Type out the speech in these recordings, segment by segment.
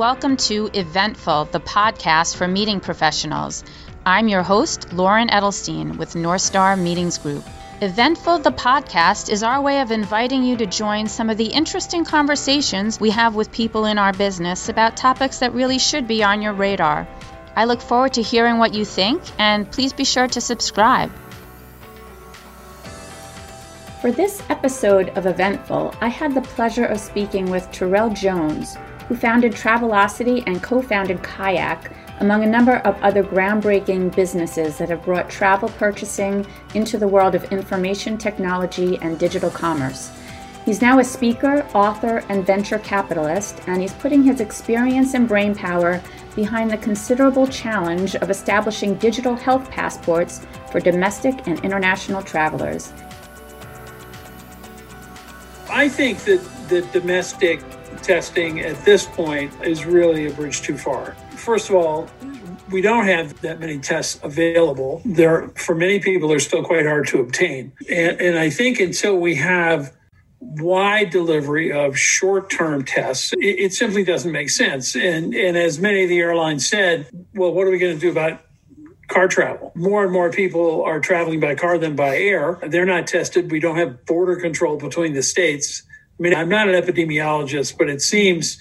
welcome to Eventful, the podcast for meeting professionals. I'm your host, Loren Edelstein with Northstar Meetings Group. Eventful, the podcast, is our way of inviting you to join some of the interesting conversations we have with people in our business about topics that really should be on your radar. I look forward to hearing what you think, and please be sure to subscribe. For this episode of Eventful, I had the pleasure of speaking with Terrell Jones, who founded Travelocity and co founded Kayak, among a number of other groundbreaking businesses that have brought travel purchasing into the world of information technology and digital commerce. He's now a speaker, author, and venture capitalist, and he's putting his experience and brain power behind the considerable challenge of establishing digital health passports for domestic and international travelers. I think that the domestic testing at this point is really a bridge too far. First of all, we don't have that many tests available. There, for many people, they're still quite hard to obtain. And, and I think until we have wide delivery of short-term tests, it, it simply doesn't make sense. And, and as many of the airlines said, well, what are we going to do about car travel. More and more people are traveling by car than by air. They're not tested. We don't have border control between the states. I mean, I'm not an epidemiologist, but it seems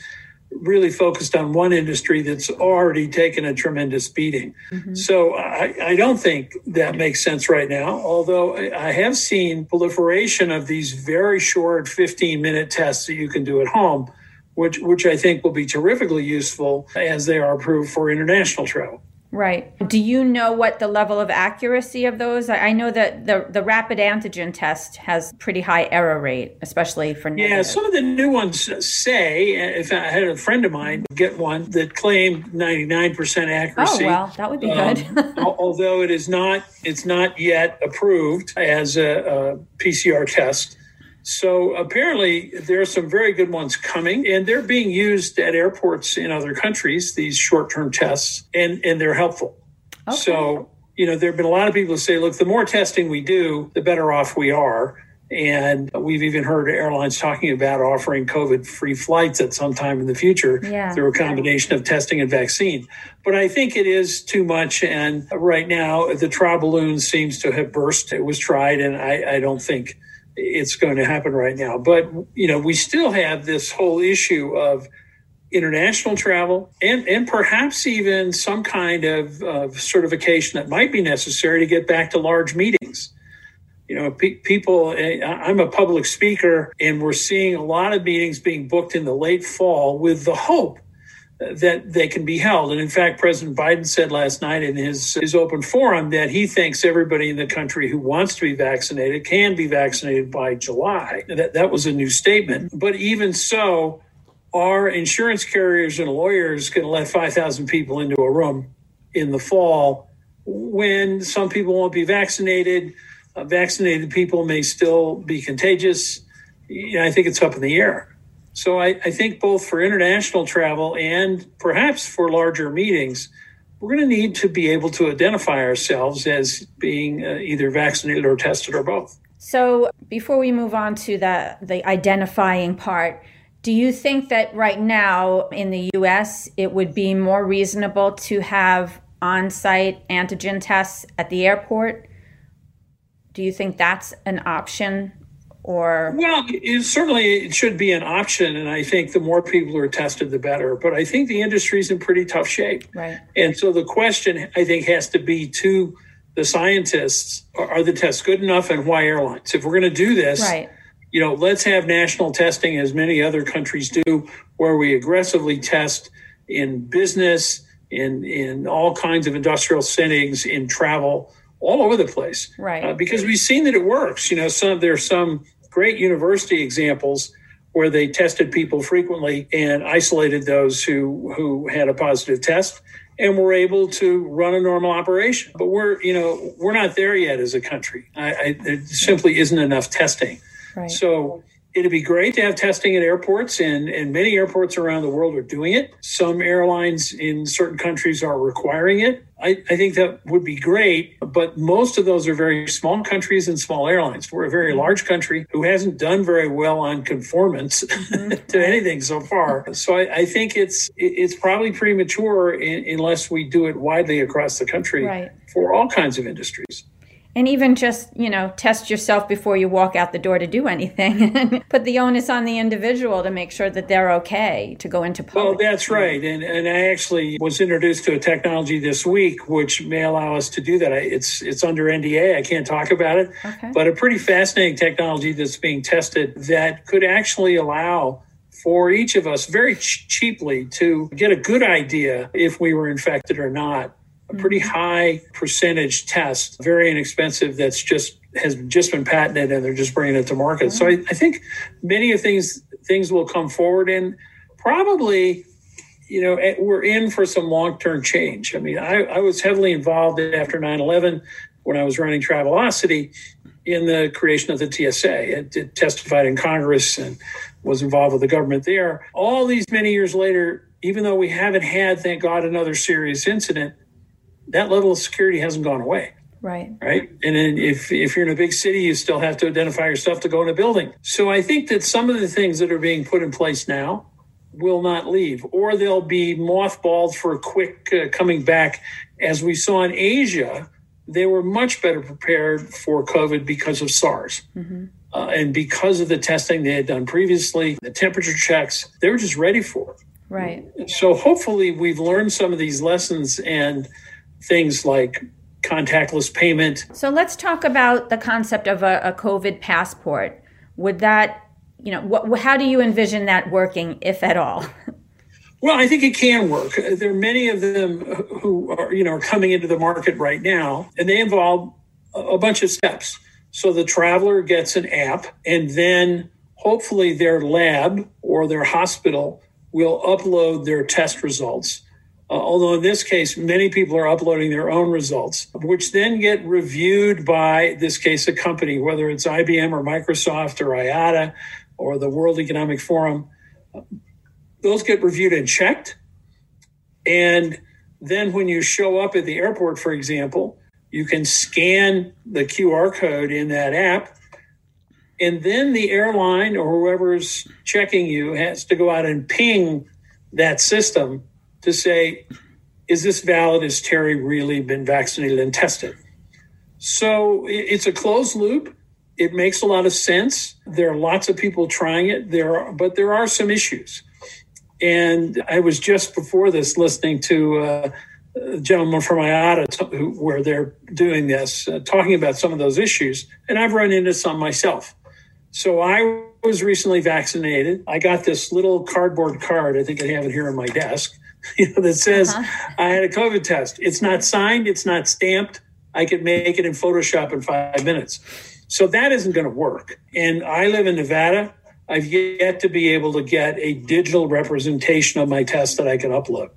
really focused on one industry that's already taken a tremendous beating. Mm-hmm. So I, I, don't think that makes sense right now, although I have seen proliferation of these very short 15 minute tests that you can do at home, which, which I think will be terrifically useful as they are approved for international travel. Right. Do you know what the level of accuracy of those? I know that the the rapid antigen test has pretty high error rate, especially for negative. yeah. Some of the new ones say. If I had a friend of mine get one that claimed ninety nine percent accuracy. Oh well, that would be um, good. although it is not, it's not yet approved as a, a PCR test. So apparently, there are some very good ones coming, and they're being used at airports in other countries. These short-term tests, and and they're helpful. Okay. So you know, there have been a lot of people who say, look, the more testing we do, the better off we are. And we've even heard airlines talking about offering COVID free flights at some time in the future yeah. through a combination of testing and vaccine. But I think it is too much. And right now, the trial balloon seems to have burst. It was tried, and I, I don't think it's going to happen right now. But, you know, we still have this whole issue of international travel and, and perhaps even some kind of, of certification that might be necessary to get back to large meetings. You know, pe- people, eh, I'm a public speaker, and we're seeing a lot of meetings being booked in the late fall with the hope that they can be held. And in fact, President Biden said last night in his, his open forum that he thinks everybody in the country who wants to be vaccinated can be vaccinated by July. That, that was a new statement. But even so, are insurance carriers and lawyers going to let 5,000 people into a room in the fall when some people won't be vaccinated? Uh, vaccinated people may still be contagious. You know, I think it's up in the air. So I, I think both for international travel and perhaps for larger meetings, we're going to need to be able to identify ourselves as being uh, either vaccinated or tested or both. So before we move on to the the identifying part, do you think that right now in the US it would be more reasonable to have on-site antigen tests at the airport? Do you think that's an option or? Well it, certainly it should be an option and i think the more people are tested the better. But i think the industry's in pretty tough shape. Right. And so the question i think has to be to the scientists are the tests good enough and why airlines? If we're going to do this right. you know let's have national testing as many other countries do where we aggressively test in business in in all kinds of industrial settings in travel all over the place. Right. Uh, because we've seen that it works. You know, some there's some great university examples where they tested people frequently and isolated those who who had a positive test and were able to run a normal operation. But we're, you know, we're not there yet as a country. I, I, there simply isn't enough testing. Right. So It'd be great to have testing at airports, and, and many airports around the world are doing it. Some airlines in certain countries are requiring it. I, I think that would be great, but most of those are very small countries and small airlines. We're a very large country who hasn't done very well on conformance mm-hmm. to anything so far. So I, I think it's it's probably premature in, unless we do it widely across the country right. for all kinds of industries and even just you know test yourself before you walk out the door to do anything and put the onus on the individual to make sure that they're okay to go into public. Well, that's right, and and I actually was introduced to a technology this week which may allow us to do that. It's it's under NDA. I can't talk about it, okay. but a pretty fascinating technology that's being tested that could actually allow for each of us very ch- cheaply to get a good idea if we were infected or not a pretty mm-hmm. high percentage test, very inexpensive. That's just has just been patented, and they're just bringing it to market. So I, I think many of things things will come forward, and probably, you know, eh, we're in for some long term change. I mean, I, I was heavily involved after 9-11 when I was running Travelocity in the creation of the TSA. It, it testified in Congress and was involved with the government there. All these many years later, even though we haven't had, thank God, another serious incident, that level of security hasn't gone away. Right. Right. And then if, if you're in a big city, you still have to identify yourself to go in a building. So I think that some of the things that are being put in place now will not leave, or they'll be mothballed for a quick uh, coming back. As we saw in Asia, they were much better prepared for COVID because of SARS. Mm-hmm. Uh, and because of the testing they had done previously, the temperature checks, they were just ready for it. Right. So hopefully we've learned some of these lessons and things like contactless payment. So let's talk about the concept of a, a COVID passport. Would that, you know, what, how do you envision that working, if at all? Well, I think it can work. There are many of them who are, you know, are coming into the market right now, and they involve a bunch of steps. So the traveler gets an app, and then hopefully their lab or their hospital will upload their test results uh, although in this case, many people are uploading their own results, which then get reviewed by this case a company, whether it's IBM or Microsoft or IATA or the World Economic Forum. Those get reviewed and checked. And then when you show up at the airport, for example, you can scan the QR code in that app. And then the airline or whoever's checking you has to go out and ping that system to say, is this valid? Has Terry really been vaccinated and tested? So it's a closed loop. It makes a lot of sense. There are lots of people trying it. There are, but there are some issues. And I was just before this listening to uh, a gentleman from IATA where they're doing this, uh, talking about some of those issues. And I've run into some myself. So I was recently vaccinated. I got this little cardboard card. I think I have it here on my desk you know, that says uh-huh. I had a COVID test. It's not signed, it's not stamped. I could make it in Photoshop in five minutes. So that isn't going to work. And I live in Nevada. I've yet to be able to get a digital representation of my test that I can upload.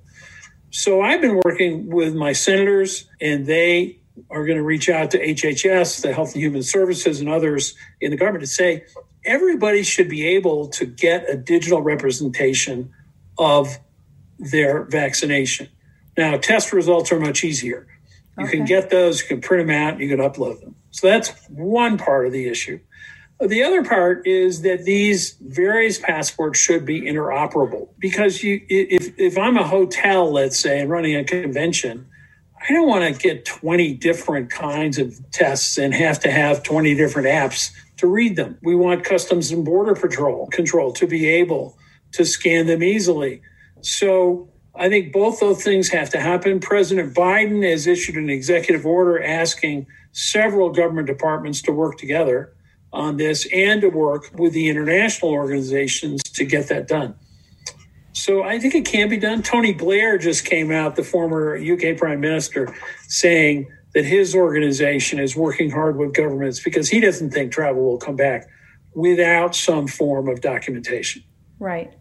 So I've been working with my senators, and they are going to reach out to HHS, the Health and Human Services, and others in the government to say everybody should be able to get a digital representation of their vaccination. Now, test results are much easier. You okay. can get those, you can print them out, you can upload them. So that's one part of the issue. The other part is that these various passports should be interoperable because you, if, if I'm a hotel, let's say, and running a convention, I don't want to get 20 different kinds of tests and have to have 20 different apps to read them. We want Customs and Border Patrol control to be able to scan them easily. So I think both those things have to happen. President Biden has issued an executive order asking several government departments to work together on this and to work with the international organizations to get that done. So I think it can be done. Tony Blair just came out, the former UK prime minister, saying that his organization is working hard with governments because he doesn't think travel will come back without some form of documentation. Right.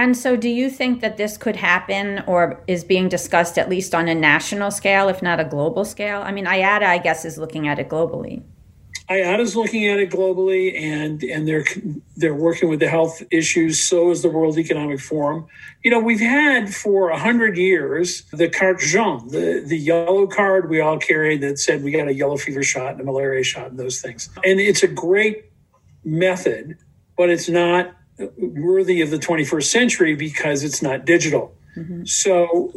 And so, do you think that this could happen or is being discussed at least on a national scale, if not a global scale? I mean, IATA, I guess, is looking at it globally. IATA's looking at it globally, and and they're they're working with the health issues. So is the World Economic Forum. You know, we've had for hundred years the carte jaune, the the yellow card we all carried that said we got a yellow fever shot and a malaria shot and those things. And it's a great method, but it's not worthy of the 21st century because it's not digital. Mm-hmm. So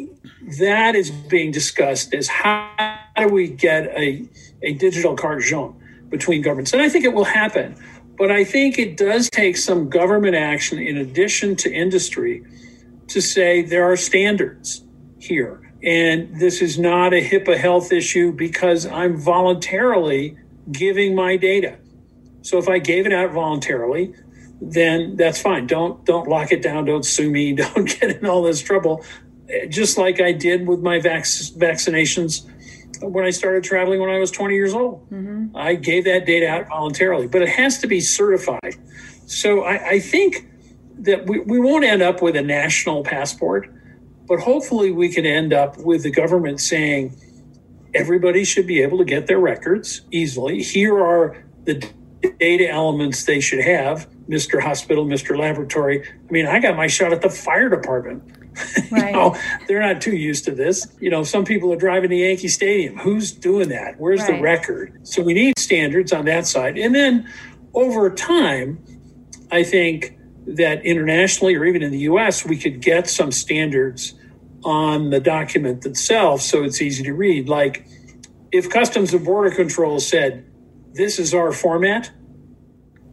that is being discussed as how do we get a, a digital carte jaune between governments? And I think it will happen. But I think it does take some government action in addition to industry to say there are standards here. And this is not a HIPAA health issue because I'm voluntarily giving my data. So if I gave it out voluntarily, then that's fine. Don't don't lock it down. Don't sue me. Don't get in all this trouble. Just like I did with my vac- vaccinations when I started traveling when I was 20 years old. Mm-hmm. I gave that data out voluntarily, but it has to be certified. So I, I think that we, we won't end up with a national passport, but hopefully we can end up with the government saying everybody should be able to get their records easily. Here are the data elements they should have Mr. Hospital, Mr. Laboratory. I mean, I got my shot at the fire department. Right. you know, they're not too used to this. You know, some people are driving to Yankee Stadium. Who's doing that? Where's right. the record? So we need standards on that side. And then over time, I think that internationally or even in the US, we could get some standards on the document itself so it's easy to read. Like if Customs and Border Control said, this is our format,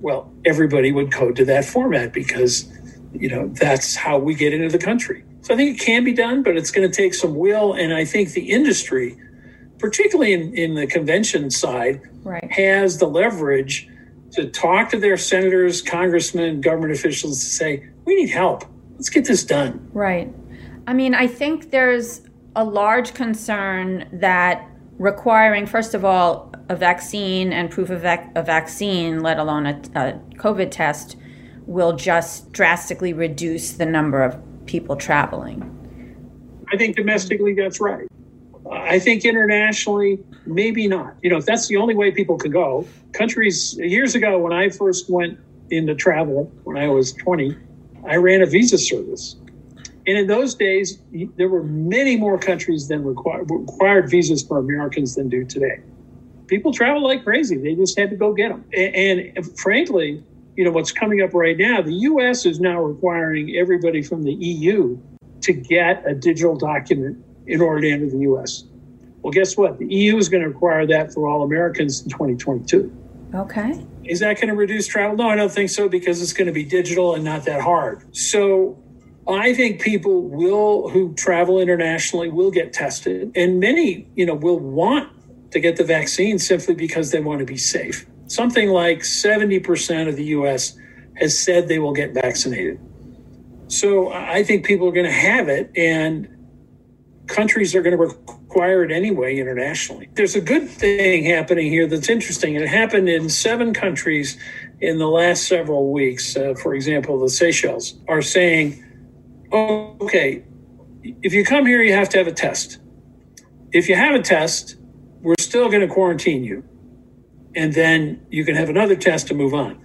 well, everybody would code to that format because, you know, that's how we get into the country. So I think it can be done, but it's going to take some will. And I think the industry, particularly in, in the convention side, right. has the leverage to talk to their senators, congressmen, government officials to say, we need help. Let's get this done. Right. I mean, I think there's a large concern that requiring, first of all, a vaccine and proof of vac- a vaccine, let alone a, a COVID test, will just drastically reduce the number of people traveling. I think domestically that's right. I think internationally, maybe not. You know, if that's the only way people can go, countries, years ago when I first went into travel, when I was 20, I ran a visa service. And in those days, there were many more countries than required, required visas for Americans than do today. People travel like crazy. They just had to go get them. And, and frankly, you know, what's coming up right now, the US is now requiring everybody from the EU to get a digital document in order to enter the US. Well, guess what? The EU is going to require that for all Americans in 2022. Okay. Is that going to reduce travel? No, I don't think so because it's going to be digital and not that hard. So I think people will who travel internationally will get tested, and many, you know, will want to get the vaccine simply because they want to be safe. Something like 70% of the US has said they will get vaccinated. So I think people are going to have it, and countries are going to require it anyway internationally. There's a good thing happening here that's interesting. It happened in seven countries in the last several weeks. Uh, for example, the Seychelles are saying, okay, if you come here, you have to have a test. If you have a test, we're still going to quarantine you. And then you can have another test to move on.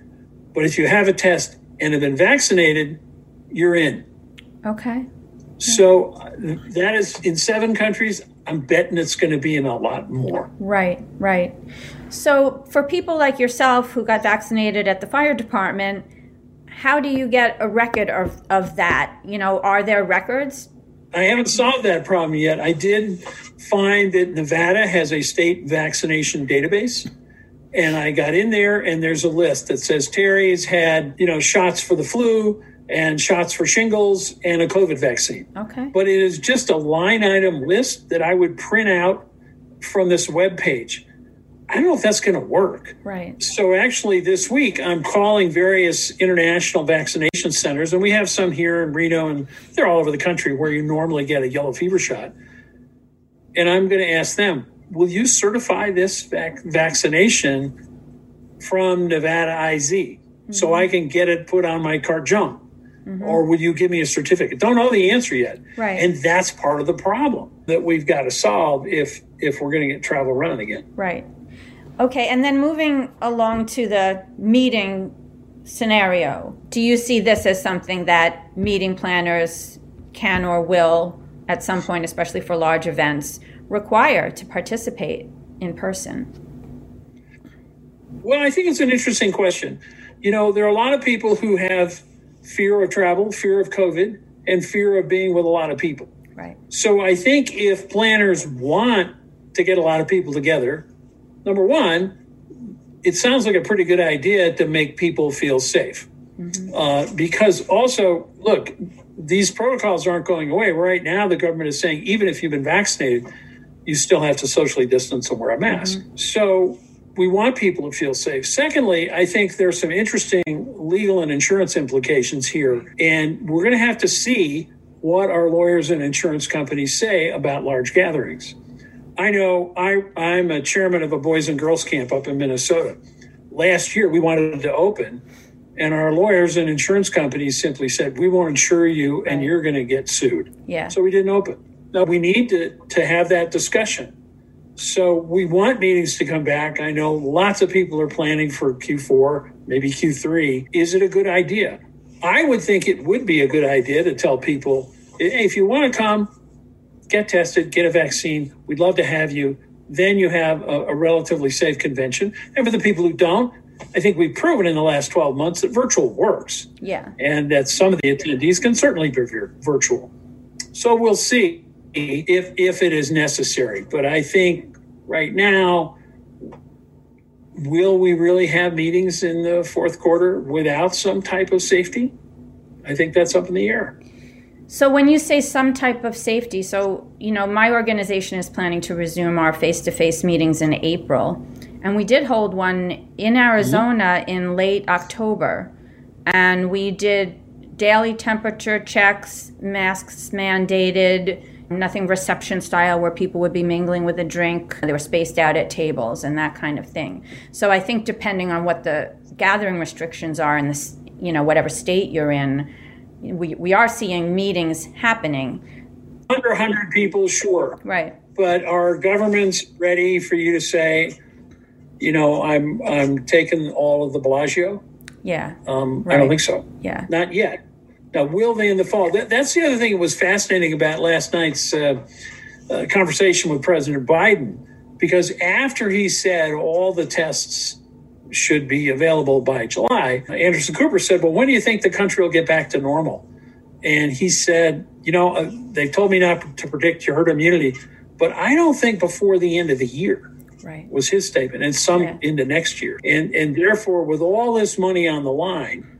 But if you have a test and have been vaccinated, you're in. Okay. So that is in seven countries. I'm betting it's going to be in a lot more. Right, right. So for people like yourself who got vaccinated at the fire department, how do you get a record of, of that? You know, are there records? I haven't solved that problem yet. I did find that Nevada has a state vaccination database. And I got in there and there's a list that says Terry's had, you know, shots for the flu and shots for shingles and a COVID vaccine. Okay. But it is just a line item list that I would print out from this web page. I don't know if that's going to work. Right. So actually, this week I'm calling various international vaccination centers, and we have some here in Reno, and they're all over the country where you normally get a yellow fever shot. And I'm going to ask them, will you certify this vac- vaccination from Nevada IZ mm-hmm. so I can get it put on my carte jaune? Mm-hmm. Or will you give me a certificate? Don't know the answer yet. Right. And that's part of the problem that we've got to solve if if we're going to get travel running again. Right. Okay, and then moving along to the meeting scenario, do you see this as something that meeting planners can or will, at some point, especially for large events, require to participate in person? Well, I think it's an interesting question. You know, there are a lot of people who have fear of travel, fear of COVID, and fear of being with a lot of people. Right. So I think if planners want to get a lot of people together, number one, it sounds like a pretty good idea to make people feel safe. Mm-hmm. Uh, because also, look, these protocols aren't going away. Right now, the government is saying even if you've been vaccinated, you still have to socially distance and wear a mask. Mm-hmm. So we want people to feel safe. Secondly, I think there's some interesting legal and insurance implications here. And we're going to have to see what our lawyers and insurance companies say about large gatherings. I know I, I'm a chairman of a Boys and Girls Camp up in Minnesota. Last year, we wanted to open, and our lawyers and insurance companies simply said, We won't insure you, and you're going to get sued. Yeah. So we didn't open. Now, we need to, to have that discussion. So we want meetings to come back. I know lots of people are planning for Q4, maybe Q3. Is it a good idea? I would think it would be a good idea to tell people if you want to come, get tested, get a vaccine. We'd love to have you. Then you have a, a relatively safe convention. And for the people who don't, I think we've proven in the last 12 months that virtual works. Yeah. And that some of the attendees can certainly be virtual. So we'll see if if it is necessary. But I think right now, will we really have meetings in the fourth quarter without some type of safety? I think that's up in the air. So when you say some type of safety, so you know, my organization is planning to resume our face-to-face meetings in April, and we did hold one in Arizona mm-hmm. in late October, and we did daily temperature checks, masks mandated nothing reception style where people would be mingling with a drink. They were spaced out at tables and that kind of thing. So I think depending on what the gathering restrictions are in this, you know, whatever state you're in, we, we are seeing meetings happening. Under 100 people, sure. Right. But are governments ready for you to say, you know, I'm I'm taking all of the Bellagio? Yeah. Um, right. I don't think so. Yeah. Not yet. Now, will they in the fall? That, that's the other thing that was fascinating about last night's uh, uh, conversation with President Biden, because after he said all the tests should be available by July, Anderson Cooper said, Well, when do you think the country will get back to normal? And he said, You know, uh, they've told me not to predict your herd immunity, but I don't think before the end of the year. Right. Was his statement, and some yeah. into next year. And and therefore, with all this money on the line,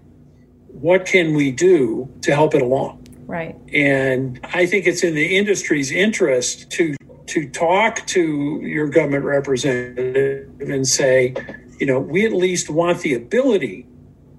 what can we do to help it along? Right. And I think it's in the industry's interest to to talk to your government representative and say, you know, we at least want the ability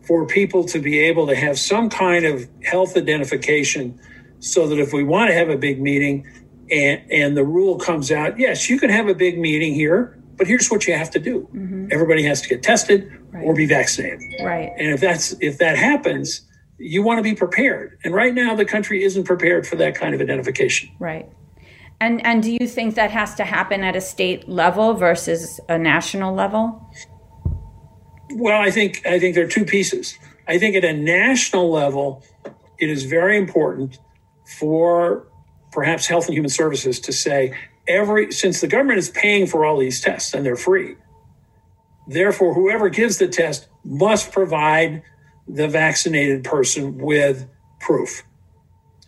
for people to be able to have some kind of health identification so that if we want to have a big meeting and and the rule comes out, yes, you can have a big meeting here, but here's what you have to do. Mm-hmm. Everybody has to get tested right. or be vaccinated. Right. And if that's if that happens, you want to be prepared. And right now the country isn't prepared for that kind of identification. Right. And and do you think that has to happen at a state level versus a national level? Well, I think I think there are two pieces. I think at a national level, it is very important for perhaps Health and Human Services to say every since the government is paying for all these tests and they're free, therefore whoever gives the test must provide the vaccinated person with proof.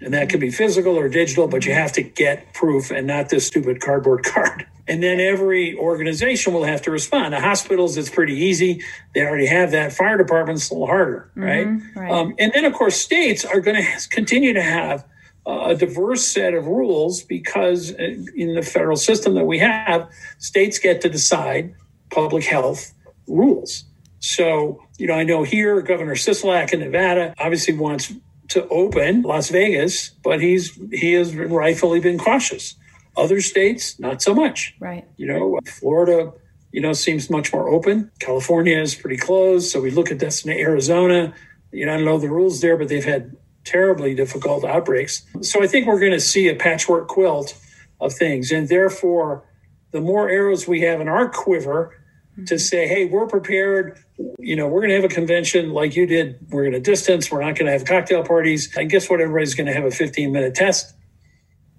And that can be physical or digital, but you have to get proof and not this stupid cardboard card. And then every organization will have to respond. The hospitals, it's pretty easy. They already have that. Fire departments, a little harder, right? Mm-hmm, right. Um, and then, of course, states are going to continue to have a diverse set of rules because uh, in the federal system that we have, states get to decide public health rules. So, you know, I know here Governor Sisolak in Nevada obviously wants to open Las Vegas, but he's he has rightfully been cautious. Other states, not so much. Right. You know, Florida, you know, seems much more open. California is pretty closed. So we look at this in Arizona. You know, I don't know the rules there, but they've had terribly difficult outbreaks. So I think we're going to see a patchwork quilt of things. And therefore, the more arrows we have in our quiver, to mm-hmm. say, hey, we're prepared. You know, we're going to have a convention like you did. We're going to distance. We're not going to have cocktail parties. And guess what? Everybody's going to have a 15 minute test.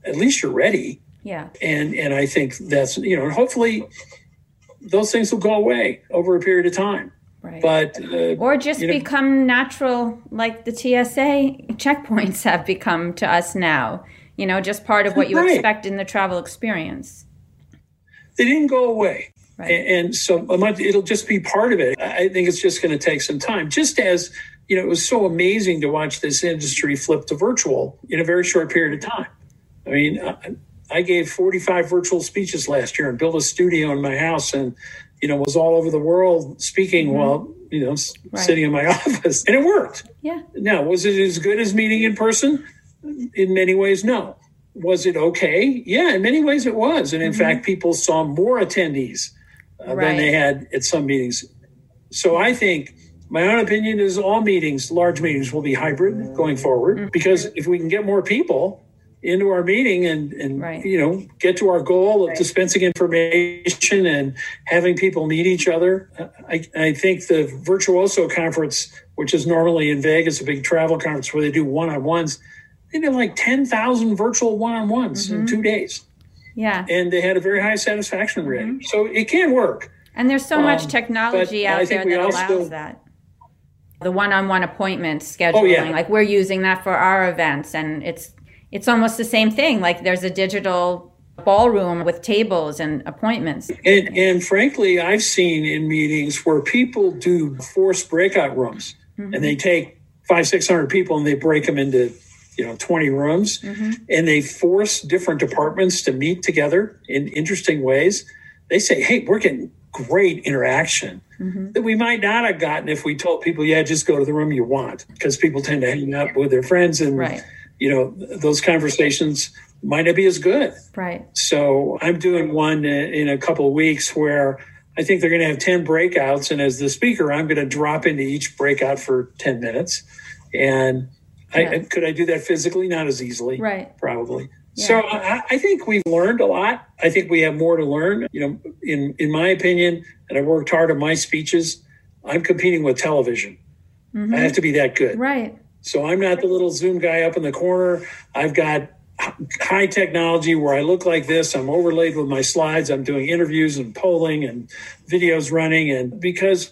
At least you're ready. Yeah. And and I think that's you know, and hopefully those things will go away over a period of time. Right. But uh, or just you know- become natural like the TSA checkpoints have become to us now. You know, just part of what you Right. expect in the travel experience. they didn't go away. Right. And, and so it'll just be part of it. I think it's just going to take some time. Just as, you know, it was so amazing to watch this industry flip to virtual in a very short period of time. I mean, I, I gave 45 virtual speeches last year and built a studio in my house and, you know, was all over the world speaking while, you know, Mm-hmm. Right. sitting in my office. And it worked. Yeah. Now, was it as good as meeting in person? In many ways, no. Was it okay? Yeah, in many ways it was. And in fact, people saw more attendees uh, Right. than they had at some meetings. So I think my own opinion is all meetings, large meetings, will be hybrid going forward because if we can get more people into our meeting and, and Right. you know get to our goal of dispensing information and having people meet each other I, I think the virtuoso conference which is normally in vegas a big travel conference where they do one-on-ones they did like 10000 virtual one-on-ones in two days Yeah. and they had a very high satisfaction rate so it can work And there's so much Um, technology out there that also- allows that. The one-on-one appointment scheduling, Oh, yeah. like we're using that for our events, and it's it's almost the same thing. Like there's a digital ballroom with tables and appointments. And, and frankly, I've seen in meetings where people do forced breakout rooms and they take five, 600 people and they break them into, you know, 20 rooms mm-hmm. and they force different departments to meet together in interesting ways. They say, hey, we're getting great interaction mm-hmm. that we might not have gotten if we told people, yeah, just go to the room you want because people tend to hang out with their friends and, Right. you know, those conversations might not be as good. Right. So I'm doing one in in a couple of weeks where I think they're going to have 10 breakouts. And as the speaker, I'm going to drop into each breakout for 10 minutes. And I, Yeah. could I do that physically? Not as easily. Right. Probably. So I, I think we've learned a lot. I think we have more to learn. You know, in in my opinion, and I worked hard on my speeches. I'm competing with television. Mm-hmm. I have to be that good. Right. So I'm not the little Zoom guy up in the corner. I've got high technology where I look like this. I'm overlaid with my slides. I'm doing interviews and polling and videos running. And because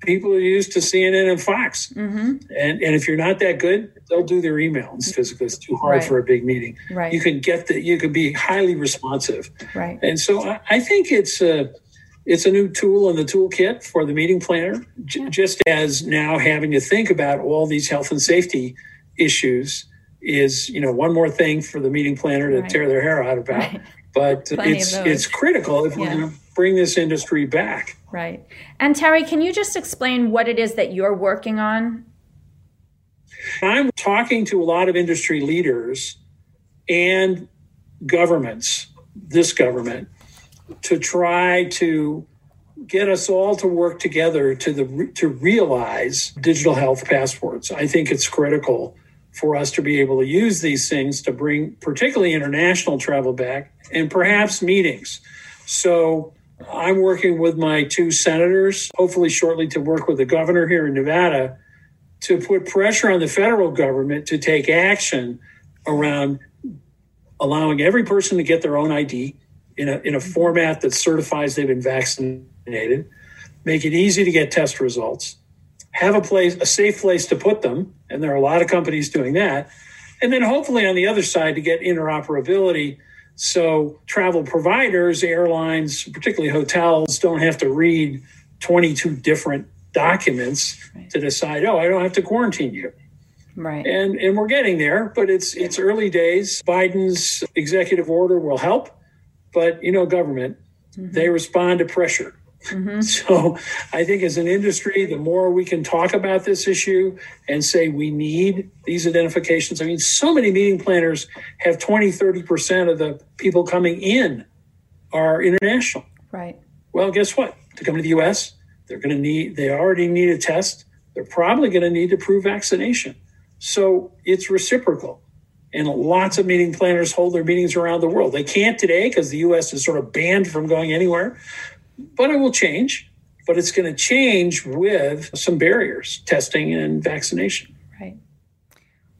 people are used to CNN and Fox. Mm-hmm. And, and if you're not that good, they'll do their emails because It's too hard Right. for a big meeting. Right. You can get that. you can be highly responsive. Right. And so I, I think it's a it's a new tool in the toolkit for the meeting planner. J- Just as now having to think about all these health and safety issues is you know one more thing for the meeting planner to Right. tear their hair out about. But Plenty it's it's critical if Yeah. we're going to bring this industry back. Right. And Terry, can you just explain what it is that you're working on? I'm talking to a lot of industry leaders and governments, this government, to try to get us all to work together to the to realize digital health passports. I think it's critical for us to be able to use these things to bring particularly international travel back and perhaps meetings. So I'm working with my two senators, hopefully shortly to work with the governor here in Nevada to put pressure on the federal government to take action around allowing every person to get their own ID in a, in a format that certifies they've been vaccinated, make it easy to get test results, have a place, a safe place to put them, and there are a lot of companies doing that, and then hopefully on the other side to get interoperability so travel providers, airlines, particularly hotels, don't have to read 22 different documents to decide, oh, I don't have to quarantine you. Right. and and we're getting there but it's it's early days. Biden's executive order will help but you know government they mm-hmm. respond to pressure Mm-hmm. so i think as an industry the more we can talk about this issue and say we need these identifications i mean so many meeting planners have 20 30% of the people coming in are international Right. well, guess what? To come to the US, they're going to need, they already need a test. They're probably going to need to prove vaccination. So it's reciprocal. And lots of meeting planners hold their meetings around the world. They can't today because the US is sort of banned from going anywhere. But it will change. But it's going to change with some barriers, testing and vaccination. Right.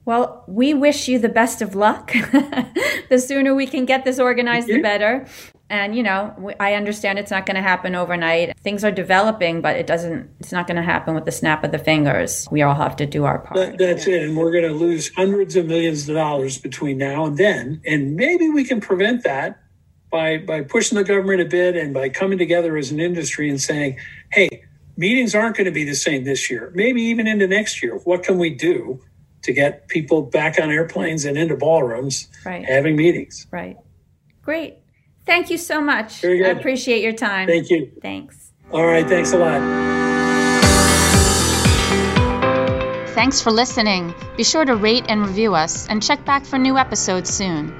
Well, we wish you the best of luck. the sooner we can get this organized, the better. And, you know, I understand it's not going to happen overnight. Things are developing, but it doesn't, it's not going to happen with the snap of the fingers. We all have to do our part. That, that's it. And we're going to lose hundreds of millions of dollars between now and then. And maybe we can prevent that by, by pushing the government a bit and by coming together as an industry and saying, hey, meetings aren't going to be the same this year, maybe even into next year. What can we do to get people back on airplanes and into ballrooms right. having meetings? Right. Great. Thank you so much. I appreciate your time. Thank you. Thanks. All right. Thanks a lot. Thanks for listening. Be sure to rate and review us and check back for new episodes soon.